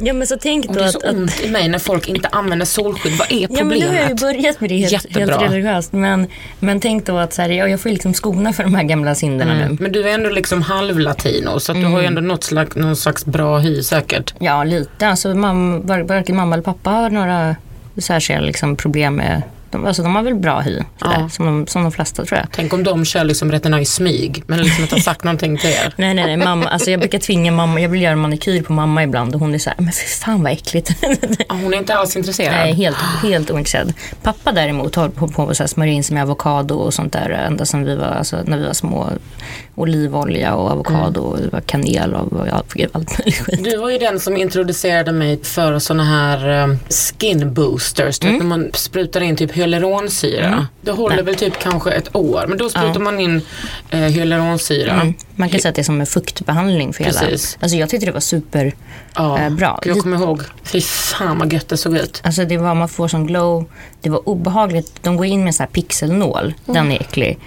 Speaker 4: Ja men så tänk då
Speaker 1: det är
Speaker 4: att,
Speaker 1: så
Speaker 4: att
Speaker 1: ont i mig när folk inte använder solskydd. Vad är
Speaker 4: Ja men nu har jag ju
Speaker 1: problemet?
Speaker 4: börjat med det helt,
Speaker 1: Jättebra.
Speaker 4: helt religiöst. Men, men tänk då att så här, ja, jag får liksom skona för de här gamla synderna nu.
Speaker 1: Men du är ändå liksom halvlatino så att du har ju ändå något slags, någon slags bra hy säkert.
Speaker 4: Ja lite, alltså mam, var- varken mamma eller pappa har några särskilda liksom, problem med de, alltså, de har väl bra hy, sådär,
Speaker 1: Ja.
Speaker 4: som, de, som de flesta tror jag.
Speaker 1: Tänk om de kör liksom retina i smyg men liksom inte har sagt någonting till er.
Speaker 4: Nej, nej, nej. Mamma, alltså jag brukar tvinga mamma, jag vill göra manikyr på mamma ibland och hon är så här, men fy fan vad äckligt. [laughs]
Speaker 1: Ja, Hon är inte alls intresserad.
Speaker 4: Nej, helt, helt ointresserad. Pappa däremot har hållit på med smörja in sig med avokado och sånt där ända sedan vi var, alltså, när vi var små. Olivolja och avokado och det var kanel och och allt möjligt skit.
Speaker 1: Du var ju den som introducerade mig för såna här um, skin boosters. Vet, när man sprutar in typ hyaluronsyra. Det håller väl typ kanske ett år. Men då sprutar man in eh, hyaluronsyra.
Speaker 4: Mm. Man kan säga att det är som en fuktbehandling för hela.
Speaker 1: Precis.
Speaker 4: Alltså jag tyckte det var super
Speaker 1: Ja,
Speaker 4: eh, bra.
Speaker 1: Jag kommer ihåg. Fy fan vad gött det såg ut.
Speaker 4: Alltså det var, man får sån glow. Det var obehagligt. De går in med en sån här pixelnål. Den är äcklig.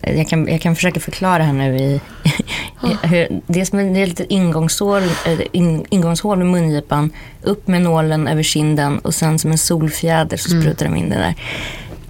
Speaker 4: Jag kan, jag kan försöka förklara här nu i... hur, det är som ett litet ingångshål, eh, in, ingångshål med mungipan. Upp med nålen över kinden och sen som en solfjäder så sprutar de in det där.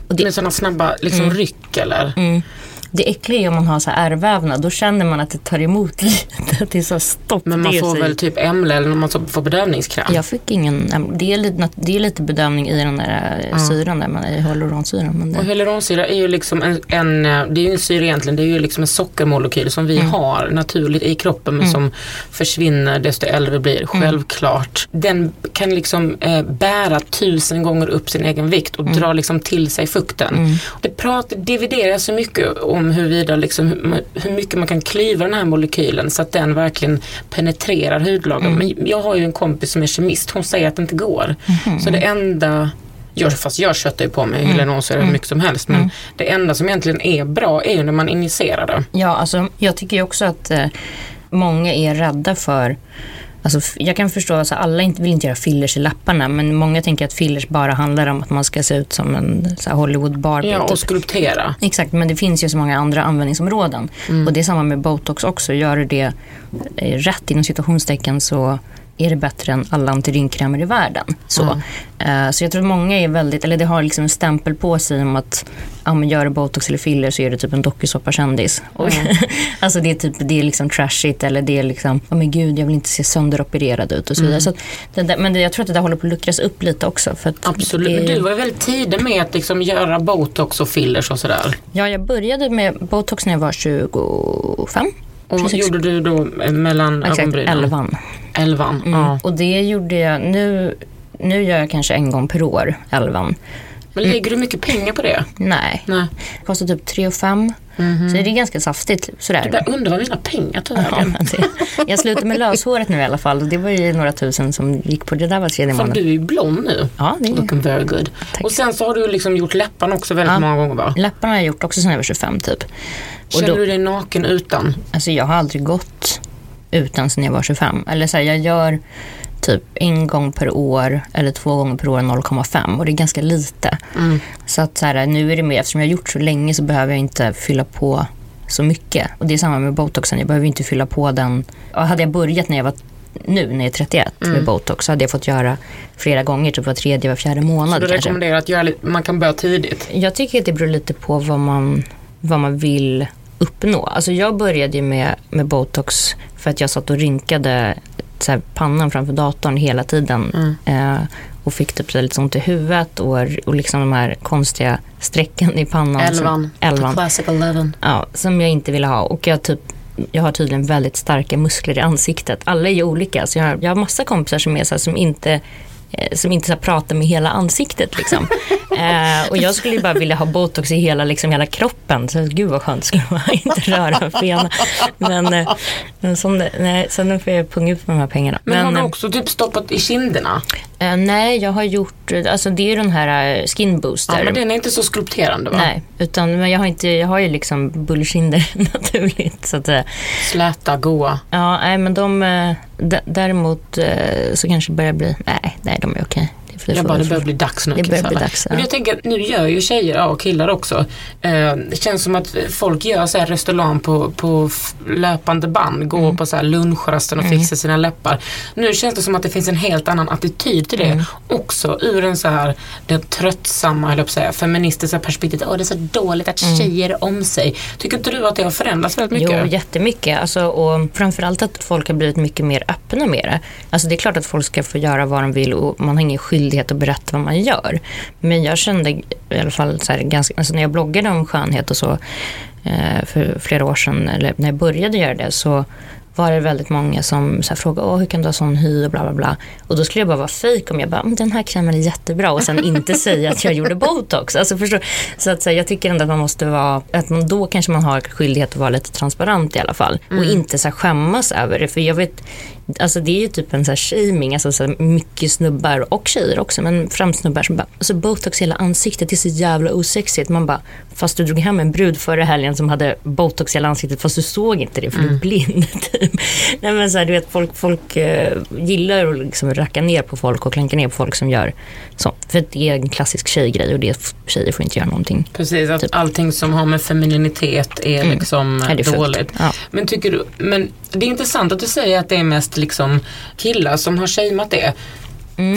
Speaker 4: Och det,
Speaker 1: Med sådana snabba liksom ryck eller?
Speaker 4: mm, det äckliga är om man har så ärrvävnad. Då känner man att det tar emot [laughs] lite. Att det är så stopp.
Speaker 1: Men man
Speaker 4: det
Speaker 1: får väl typ emle eller man får bedövningskräm?
Speaker 4: Jag fick ingen, det är lite, det är lite bedövning i den där eh, syran där, man- i hyaluronsyran. Men
Speaker 1: Och
Speaker 4: det,
Speaker 1: hyaluronsyra är ju liksom en, en, eh, det är ju en syra egentligen, det är ju liksom en sockermolekyl som vi
Speaker 4: Mm.
Speaker 1: har naturligt i kroppen men som försvinner desto äldre vi blir,
Speaker 4: Mm.
Speaker 1: självklart. Den kan liksom eh, bära tusen gånger upp sin egen vikt och
Speaker 4: Mm.
Speaker 1: dra liksom till sig fukten. Det pratar, divideras så mycket om huruvida liksom, hur, mycket man kan klyva den här molekylen så att den verkligen penetrerar hudlagen.
Speaker 4: Mm.
Speaker 1: Men jag har ju en kompis som är kemist, hon säger att det inte går.
Speaker 4: Mm-hmm.
Speaker 1: Så det enda jag, fast jag köttar ju på mig
Speaker 4: Mm.
Speaker 1: hyaluronsyra hur mycket som helst. Men det enda som egentligen är bra är ju när man injicerar det.
Speaker 4: ja, alltså, jag tycker ju också att eh, många är rädda för Alltså, jag kan förstå att alltså, alla inte, vill inte göra fillers i lapparna men många tänker att fillers bara handlar om att man ska se ut som en så här, Hollywood Barbie.
Speaker 1: Ja,
Speaker 4: typ.
Speaker 1: och skulptera.
Speaker 4: Exakt, men det finns ju så många andra användningsområden.
Speaker 1: Mm.
Speaker 4: Och det är samma med botox också. Gör du det eh, rätt inom situationstecken så är det bättre än alla antirynkkrämer i världen. Så, Eh, så jag tror att många är väldigt, eller det har liksom en stämpel på sig om att ja, men gör du botox eller filler så är det typ en dokusåpakändis. Och [laughs] alltså det är typ, det är liksom trashigt eller det är liksom, oh men gud jag vill inte se sönderopererad ut och så vidare. Så att det där, men det, jag tror att det där håller på att luckras upp lite också.
Speaker 1: Absolut.
Speaker 4: Det-
Speaker 1: du var väldigt tidig med att liksom göra botox och fillers och sådär.
Speaker 4: Ja, jag började med botox när jag var 25.
Speaker 1: Och vad
Speaker 4: 26.
Speaker 1: gjorde du då eh, mellan
Speaker 4: Exakt,
Speaker 1: ögonbrynen?
Speaker 4: 11.
Speaker 1: Elvan.
Speaker 4: Mm.
Speaker 1: Ja.
Speaker 4: Och det gjorde jag, nu, nu gör jag kanske en gång per år, 11.
Speaker 1: Men lägger du mycket pengar på det?
Speaker 4: Nej,
Speaker 1: Nej.
Speaker 4: det kostar typ 3 5 Så det är ganska saftigt sådär.
Speaker 1: Jag undrar vad mina pengar tog
Speaker 4: Ja,
Speaker 1: vägen.
Speaker 4: jag slutade med löshåret nu i alla fall. Det var ju några tusen som gick på det där var tredje månaden.
Speaker 1: du är ju blond nu.
Speaker 4: Ja, det är
Speaker 1: Looking very good.
Speaker 4: Tack.
Speaker 1: Och sen så har du liksom gjort läpparna också väldigt
Speaker 4: Ja.
Speaker 1: många gånger va?
Speaker 4: Läpparna har jag gjort också sedan jag var 25 typ. Och
Speaker 1: Känner
Speaker 4: då,
Speaker 1: du dig naken utan?
Speaker 4: alltså jag har aldrig gått utan sedan jag var 25. Eller så här, jag gör typ en gång per år eller två gånger per år 0,5 och det är ganska lite.
Speaker 1: Mm.
Speaker 4: Så att så här, nu är det mer, eftersom jag har gjort så länge så behöver jag inte fylla på så mycket. Och det är samma med botoxen, jag behöver inte fylla på den. Hade jag börjat när jag var nu när jag är 31
Speaker 1: Mm.
Speaker 4: med botox så hade jag fått göra flera gånger, typ var tredje, var fjärde månad
Speaker 1: Så du
Speaker 4: kanske.
Speaker 1: rekommenderar att göra lite, man kan börja tidigt?
Speaker 4: Jag tycker att det beror lite på vad man, vad man vill uppnå. Alltså jag började ju med, med botox för att jag satt och rynkade så här, pannan framför datorn hela tiden.
Speaker 1: Mm.
Speaker 4: Eh, och fick typ så lite ont i huvudet och, och liksom de här konstiga strecken i pannan.
Speaker 1: Elvan.
Speaker 4: Som, elvan.
Speaker 1: Classic eleven.
Speaker 4: Ja, som jag inte ville ha. Och jag, typ, jag har tydligen väldigt starka muskler i ansiktet. Alla är ju olika. Så jag har, jag har massa kompisar som är så här, som inte som inte så pratar med hela ansiktet. Liksom. [laughs] eh, och jag skulle ju bara vilja ha botox i hela, liksom, hela kroppen. Så gud vad skönt skulle vara [laughs] inte röra en fena. Men, eh, men det- nej, så nu får jag punga ut med de här pengarna.
Speaker 1: Men, har du
Speaker 4: eh,
Speaker 1: också typ stoppat i kinderna?
Speaker 4: eh, nej, jag har gjort, alltså det är den här eh, skin booster.
Speaker 1: Ja, men den är inte så skulpterande va?
Speaker 4: Nej, utan men jag har, inte, jag har ju liksom bullkinder [laughs] naturligt. Så att, eh,
Speaker 1: Släta, goa.
Speaker 4: Ja, nej men de, eh, däremot eh, så kanske det börjar bli, nej, nej de är okej.
Speaker 1: Jag bara, det börjar bli dags nu.
Speaker 4: Det börjar bli dags, ja.
Speaker 1: Men jag tänker, nu gör ju tjejer, ja, och killar också. Eh, det känns som att folk gör så här restaurang på, på löpande band. Går
Speaker 4: Mm.
Speaker 1: på så här lunchrasten och fixar sina läppar. Nu känns det som att det finns en helt annan attityd till det.
Speaker 4: Mm.
Speaker 1: Också ur en så här, det tröttsamma, att säga, feministiska perspektivet. Åh, det är så dåligt att
Speaker 4: Mm.
Speaker 1: tjejer är om sig. Tycker inte du att det har förändrats väldigt mycket?
Speaker 4: Jo, jättemycket. Alltså, och framförallt att folk har blivit mycket mer öppna med det. Alltså, det är klart att folk ska få göra vad de vill och man har ingen skyldighet att berätta vad man gör. Men jag kände i alla fall så här, ganska, alltså när jag bloggade om skönhet och så eh, för flera år sedan, eller när jag började göra det, så var det väldigt många som så här, frågade Åh, hur kan du ha sån hy och bla bla bla. Och då skulle jag bara vara fejk om jag bara, "Mm, den här krämen är jättebra och sen inte [laughs] säga att jag gjorde botox. Alltså, förstår, så att så här, jag tycker ändå att man måste vara, att man, då kanske man har skyldighet att vara lite transparent i alla fall. Och inte så här, skämmas över det. För jag vet, alltså det är ju typ en så här shaming, alltså så mycket snubbar och tjejer också, men främst snubbar som bara, alltså botox i hela ansiktet, det är så jävla osexigt. Man bara, fast du drog hem en brud förra helgen som hade botox i hela ansiktet, fast du såg inte det för du är blind. [laughs] Typ. Nej men så här, du vet, folk, folk eh, gillar att liksom racka ner på folk och klanka ner på folk som gör så. För det är en klassisk tjejgrej och det, tjejer får inte göra någonting.
Speaker 1: Precis, att
Speaker 4: Typ.
Speaker 1: allting som har med femininitet är liksom
Speaker 4: Ja, det är
Speaker 1: dåligt.
Speaker 4: Ja.
Speaker 1: Men tycker du, men det är intressant att du säger att det är mest liksom killar som har shameat det.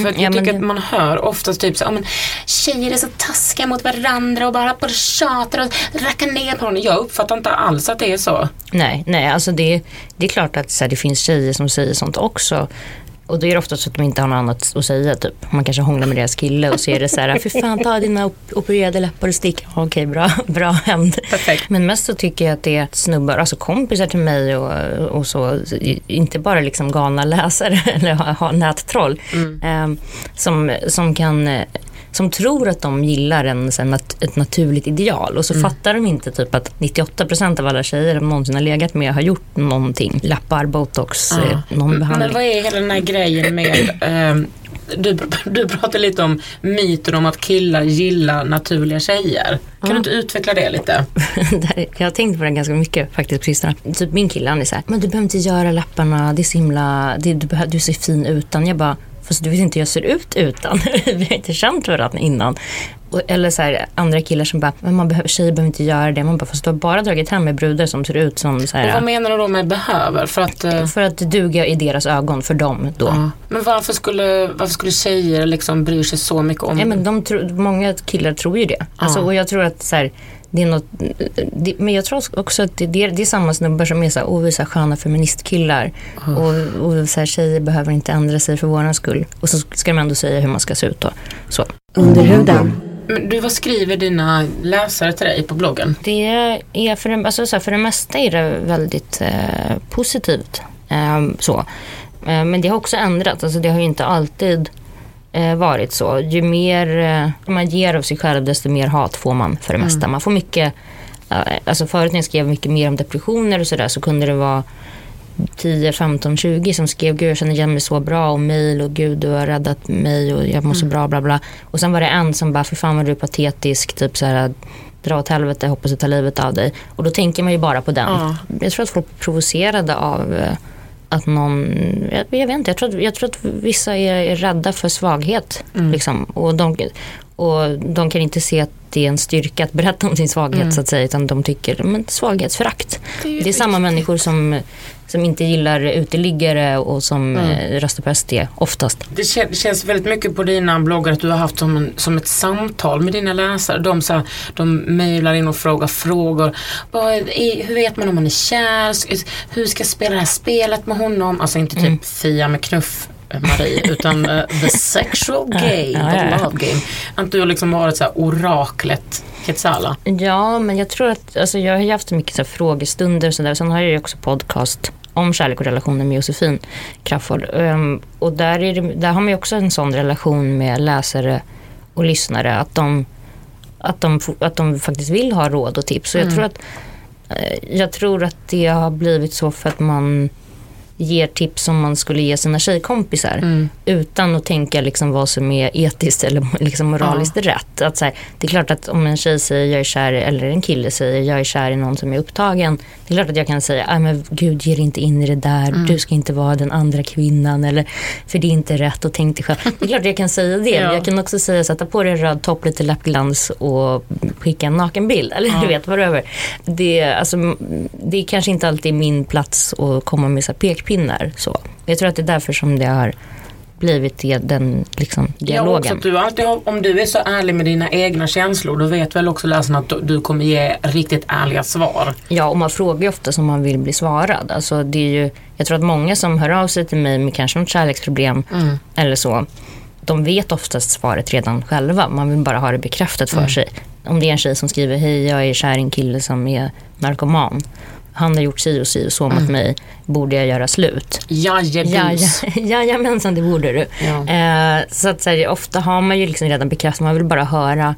Speaker 1: För att jag
Speaker 4: ja, men
Speaker 1: tycker
Speaker 4: det-
Speaker 1: att man hör oftast typ så, ja men tjejer är så taskiga mot varandra och bara både tjatar och rackar ner på varandra. Jag uppfattar inte alls att det är så.
Speaker 4: Nej, nej alltså det, det är klart att så här, det finns tjejer som säger sånt också. Och då är det ofta så att de inte har något annat att säga. Typ. Man kanske hånglar med deras kille och så är det så här, fy fan ta dina op- opererade läppar och stick. Okej, bra, [laughs] bra hämnd.
Speaker 1: Perfekt.
Speaker 4: Men mest så tycker jag att det är snubbar, alltså kompisar till mig och, och så, inte bara liksom galna läsare [laughs] eller ha, ha nättroll. Eh, som, som kan eh, som tror att de gillar en, så ett naturligt ideal och så fattar de inte typ att 98% av alla tjejer de någonsin har legat med har gjort någonting. Lappar, botox, eh, någon
Speaker 1: Men
Speaker 4: behandling.
Speaker 1: vad är hela den här grejen med ehm, du, du pratar lite om myten om att killar gillar naturliga tjejer. Kan du inte utveckla det lite? [laughs]
Speaker 4: Jag har tänkt på det ganska mycket faktiskt på sistone. Typ min kille han är så här, men du behöver inte göra läpparna, det är så himla, det, du, du ser fin utan. Jag bara, fast du vet inte hur jag ser ut utan. [laughs] Vi har inte känt varandra innan. Eller så här, andra killar som bara, men man behöver, tjejer behöver inte göra det. Man bara, fast du har bara dragit hem med brudar som ser ut som så
Speaker 1: Och vad
Speaker 4: här,
Speaker 1: menar du då med behöver? För att, eh,
Speaker 4: för att duga i deras ögon för dem då.
Speaker 1: ja. Men varför skulle, varför skulle tjejer liksom bry sig så mycket om
Speaker 4: Nej, men de tro, många killar tror ju det. Alltså, och jag tror att så här, det är något, det, men jag tror också att det, det, är, det är samma snubbar som är så här, åh vi är så här sköna feministkillar. Och, och så här, tjejer behöver inte ändra sig för våran skull. Och så ska de ändå säga hur man ska se ut då. Så.
Speaker 2: Under huden.
Speaker 1: Men du, vad skriver dina läsare till dig på bloggen?
Speaker 4: Det är för, det- alltså, så här, för det mesta är det väldigt eh, positivt. Eh, så. Eh, men det har också ändrat. Alltså, det har ju inte alltid varit så. Ju mer eh, man ger av sig själv desto mer hat får man för det mesta. Man får mycket, eh, alltså förut när jag skrev mycket mer om depressioner och sådär så kunde det vara 10, 15, 20 som skrev gud jag känner igen mig så bra och mail och gud du har räddat mig och jag mår så bra bla bla. Och sen var det en som bara för fan vad du är patetisk typ så här dra åt helvete hoppas du tar livet av dig. Och då tänker man ju bara på den.
Speaker 1: Ja.
Speaker 4: Jag tror att folk är provocerade av eh, att någon, jag, jag vet inte, jag tror att, jag tror att vissa är, är rädda för svaghet. Liksom. Och, de, Och de kan inte se att det är en styrka att berätta om sin svaghet så att säga. Utan de tycker, men svaghetsförakt. Det är, samma människor som, som inte gillar uteliggare och som eh, röstar på SD oftast.
Speaker 1: Det kän- känns väldigt mycket på dina bloggar att du har haft som, en, som ett samtal med dina läsare. De, så här, de mejlar in och frågar frågor. Vad är, hur vet man om man är kär? Hur ska jag spela det här spelet med honom? Alltså inte typ Fia med knuff. eh, Marie, [laughs] utan eh, the sexual game,
Speaker 4: Ja,
Speaker 1: the love game. Att du har liksom varit så här oraklet Quetzala.
Speaker 4: Ja, men jag tror att, alltså jag har ju haft mycket så frågestunder och sådär. Sen har jag ju också podcast om kärlek och relationer med Josefin Crafoord. Um, och där, är det, där har man ju också en sån relation med läsare och lyssnare. Att de, att de, att de faktiskt vill ha råd och tips. Så jag, tror att, eh, jag tror att det har blivit så för att man ger tips som man skulle ge sina tjejkompisar. Utan att tänka liksom vad som är etiskt eller liksom moraliskt rätt. Att så här, det är klart att om en tjej säger jag är kär, eller en kille säger jag är kär i någon som är upptagen. Det är klart att jag kan säga, "Aj, men gud ge dig inte in i det där. Du ska inte vara den andra kvinnan. Eller, för det är inte rätt och tänk dig själv. Det är klart att jag kan säga det.
Speaker 1: Ja.
Speaker 4: Jag kan också säga sätta på dig en röd topp, lite läppglans och skicka en nakenbild. Eller du vet, whatever. Det, alltså, det är kanske inte alltid min plats att komma med så här pekpinnar. Så. Jag tror att det är därför som det har blivit den liksom,
Speaker 1: Ja, också
Speaker 4: dialogen.
Speaker 1: att du alltid om du är så ärlig med dina egna känslor då vet väl också läsarna att du, kommer ge riktigt ärliga svar.
Speaker 4: Ja, och man frågar ju ofta som man vill bli svarad. Alltså, det är ju, jag tror att många som hör av sig till mig med kanske något kärleksproblem eller så, de vet oftast svaret redan själva. Man vill bara ha det bekräftat för sig. Om det är en tjej som skriver, hej jag är kär i en kille som är narkoman. Han har gjort si och si och så mot mig. Borde jag göra slut?
Speaker 1: Jajebus.
Speaker 4: Jaja, [laughs] jajamensan, det borde du.
Speaker 1: Ja.
Speaker 4: Eh, så att så här, ofta har man ju liksom redan bekräftat, man vill bara höra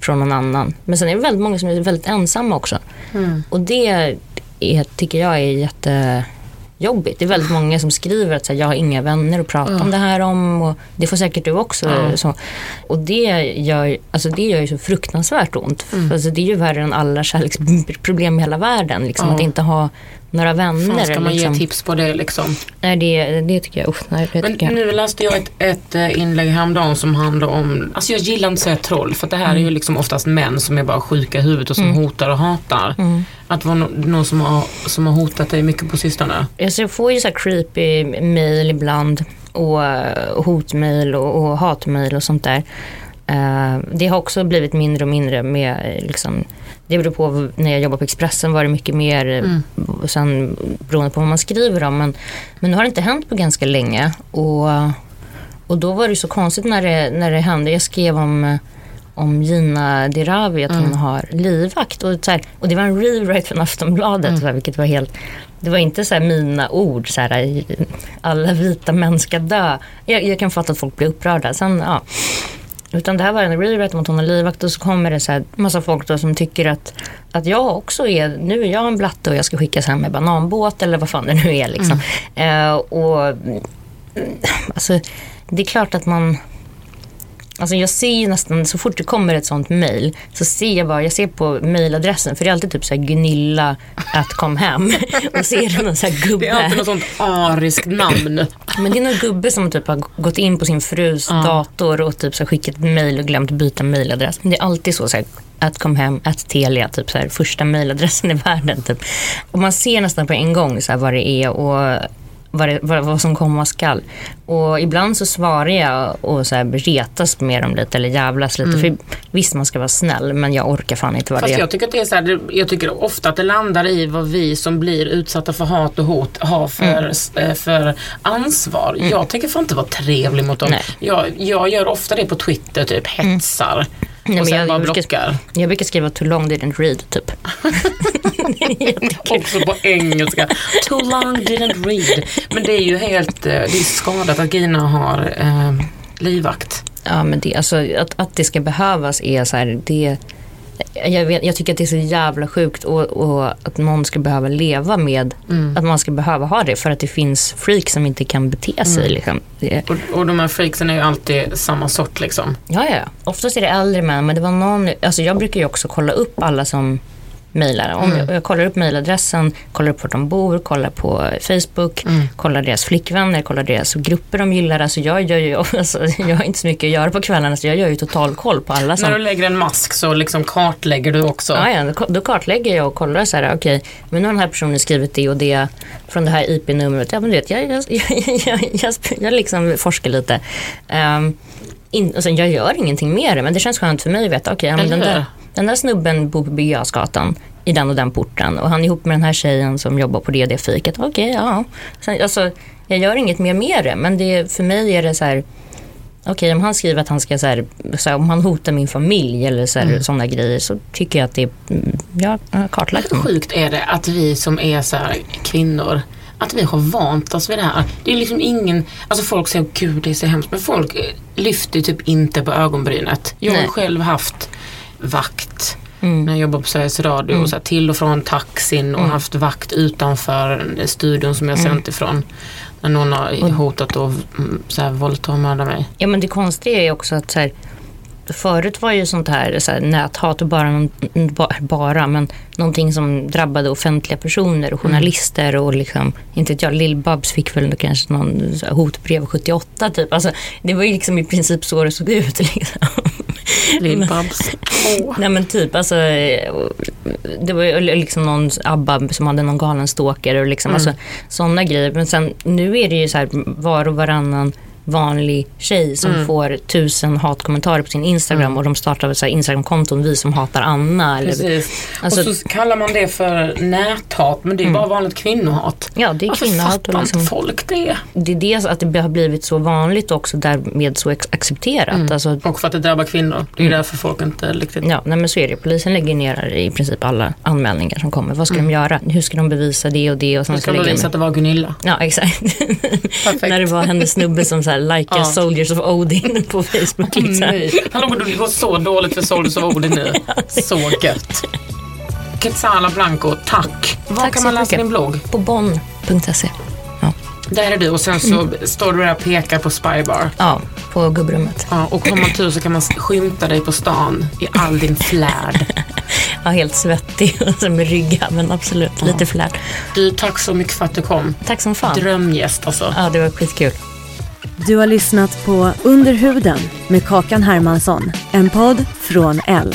Speaker 4: från någon annan. Men sen är det väldigt många som är väldigt ensamma också. Och det är, tycker jag är jättejobbigt. Det är väldigt många som skriver att så här, jag har inga vänner att prata om det här om. Och det får säkert du också. Så. Och det gör, alltså det gör ju så fruktansvärt ont. För Alltså det är ju värre än alla kärleksproblem i hela världen. Liksom. Att inte ha några vänner.
Speaker 1: Fan ska man
Speaker 4: liksom.
Speaker 1: ge tips på det liksom?
Speaker 4: Nej, det, det tycker jag. Usch, nej, det
Speaker 1: Men
Speaker 4: jag.
Speaker 1: nu läste jag ett, ett eh, inlägg häromdagen som handlar om, alltså jag gillar inte att säga troll för det här är ju liksom oftast män som är bara sjuka i huvudet och som hotar och hatar. Att det var no, någon som har, som har hotat dig mycket på sistone.
Speaker 4: Alltså jag får ju så här creepy mail ibland och hotmail och, och hatmail och sånt där. Eh, det har också blivit mindre och mindre med eh, liksom, det beror på, när jag jobbade på Expressen var det mycket mer mm. och sen beroende på vad man skriver om. Men, men nu har det inte hänt på ganska länge och, och då var det så konstigt när det, när det hände. Jag skrev om eh, om Gina Dirawi, att hon har livvakt. Och, så här, och det var en rewrite från Aftonbladet, så här, vilket var helt... Det var inte så här mina ord, så här, alla vita män ska dö. Jag, jag kan fatta att folk blir upprörda. Sen, ja. Utan det här var en om att hon har livvakt och så kommer det så här massa folk då som tycker att, att jag också är, nu är jag en blatte och jag ska skickas hem med bananbåt eller vad fan det nu är liksom. Eh, och mm, alltså, det är klart att man Alltså jag ser ju nästan, så fort det kommer ett sånt mail så ser jag bara, jag ser på mailadressen för det är alltid typ så här Gunilla att kom hem [laughs] och så är det någon så här gubbe.
Speaker 1: Det är alltid något sånt ariskt namn.
Speaker 4: Men det är någon gubbe som typ har gått in på sin frus dator och typ så här skickat mail och glömt byta mailadress. Det är alltid så, så här, att kom hem, att Telia, typ så här, första mailadressen i världen. Typ. Och man ser nästan på en gång så här, vad det är och vad, det, vad, vad som komma skall. Och ibland så svarar jag och så här retas med dem lite eller jävlas lite. För visst man ska vara snäll men jag orkar fan inte vara
Speaker 1: Fast
Speaker 4: det.
Speaker 1: jag tycker att det är så här, jag tycker ofta att det landar i vad vi som blir utsatta för hat och hot har för, eh, för ansvar. Jag tänker fan inte vara trevlig mot dem. Jag, jag gör ofta det på Twitter, typ hetsar.
Speaker 4: Nej,
Speaker 1: och sen
Speaker 4: jag,
Speaker 1: bara
Speaker 4: brukar,
Speaker 1: blockar.
Speaker 4: jag brukar skriva too long didn't read typ. [laughs]
Speaker 1: Också på engelska. Too long didn't read. Men det är ju helt, eh, det är skadat att Gina har eh, livvakt.
Speaker 4: Ja, men det, alltså, att, att det ska behövas är så här, det, jag, vet, jag tycker att det är så jävla sjukt och, och att någon ska behöva leva med att man ska behöva ha det för att det finns freaks som inte kan bete sig. Liksom. Det,
Speaker 1: Och, och de här freaksen är ju alltid samma sort liksom.
Speaker 4: ja, ja. Oftast är det äldre män, men det var någon, alltså jag brukar ju också kolla upp alla som mejlar. Om
Speaker 1: Mm.
Speaker 4: jag, jag kollar upp mejladressen, kollar upp var de bor, kollar på Facebook,
Speaker 1: Mm.
Speaker 4: kollar deras flickvänner, kollar deras grupper de gillar. Alltså jag, gör ju, [laughs] alltså, jag har inte så mycket att göra på kvällarna så jag gör ju total koll på alla som
Speaker 1: När du lägger en mask så liksom kartlägger du också.
Speaker 4: Ja, ja, då- då kartlägger jag och kollar så här, okej, men nu har den här personen skrivit det och det från det här IP-numret. Ja, men du vet, jag, jag, jag, jag, jag, jag liksom forskar lite. Um, in, och sen, jag gör ingenting det, men det känns skönt för mig att veta, okej, ja, men den, där, den där snubben bor på Birger i den och den porten och han är ihop med den här tjejen som jobbar på det och det fiket. Okej, ja. Sen, alltså, jag gör inget mer med det, men det, för mig är det så här, Okej, om han skriver att han ska, så här, så här, om han hotar min familj eller så här,
Speaker 1: Mm.
Speaker 4: sådana grejer så tycker jag att det är, mm, ja, jag har kartlagt
Speaker 1: Hur sjukt är det att vi som är så här kvinnor att vi har vant oss vid det här. Det är liksom ingen, alltså folk säger gud det är så hemskt men folk lyfter typ inte på ögonbrynet. Jag har
Speaker 4: Nej.
Speaker 1: själv haft vakt
Speaker 4: Mm.
Speaker 1: när jag jobbade på Sveriges Radio och så här, till och från taxin och haft vakt utanför studion som jag sänt ifrån. När någon har hotat att mm, så här, våldta och mörda mig.
Speaker 4: Ja men det konstiga är också att så här, förut var ju sånt här, så här näthat och bara, bara, men någonting som drabbade offentliga personer och journalister och liksom, inte vet jag, Lill-Babs fick väl kanske någon hotbrev 78 typ. Alltså, det var ju liksom i princip så det såg ut. [laughs] Liksom. [laughs]
Speaker 1: Lill-Babs.
Speaker 4: Nej men typ, alltså, det var ju liksom någon ABBA som hade någon galen stalker och liksom, alltså, sådana grejer. Men sen nu är det ju så här var och varannan vanlig tjej som får tusen hatkommentarer på sin Instagram och de startar så här Instagramkonton, vi som hatar Anna. Eller. Alltså-
Speaker 1: och så kallar man det för näthat men det är bara vanligt kvinnohat.
Speaker 4: ja, det är
Speaker 1: Varför
Speaker 4: kvinnohat.
Speaker 1: fattar
Speaker 4: Och liksom,
Speaker 1: inte folk det?
Speaker 4: det är det att det har blivit så vanligt också därmed så accepterat. Alltså,
Speaker 1: Och för att det drabbar kvinnor. Det är därför folk inte riktigt...
Speaker 4: Ja, nej men så är det. Polisen lägger ner i princip alla anmälningar som kommer. Vad ska de göra? Hur ska de bevisa det och det? Och sen
Speaker 1: Jag ska
Speaker 4: lägga
Speaker 1: bevisa att det var Gunilla.
Speaker 4: Ja, exakt.
Speaker 1: Perfekt. [laughs]
Speaker 4: När det var hennes snubbe som så här likar
Speaker 1: Ja.
Speaker 4: Soldiers of Odin [laughs] på Facebook. Liksom.
Speaker 1: Nej. Hallå, det går så dåligt för Soldiers of Odin nu. [laughs] Så gött. Quetzala Blanco, tack. Var
Speaker 4: Tack
Speaker 1: kan man läsa din blogg?
Speaker 4: På bonn.se. Ja.
Speaker 1: Där är du och sen så står du där och pekar på Spybar.
Speaker 4: ja, på gubbrummet.
Speaker 1: Ja, och har man tur så kan man skymta dig på stan i all din flärd. [laughs]
Speaker 4: Ja, helt svettig och så med rygga, men absolut lite flärd.
Speaker 1: Du, tack så mycket för att du kom.
Speaker 4: Tack som fan.
Speaker 1: Drömgäst alltså.
Speaker 4: Ja, det var skitkul.
Speaker 2: Du har lyssnat på Under huden med Kakan Hermansson. En podd från L.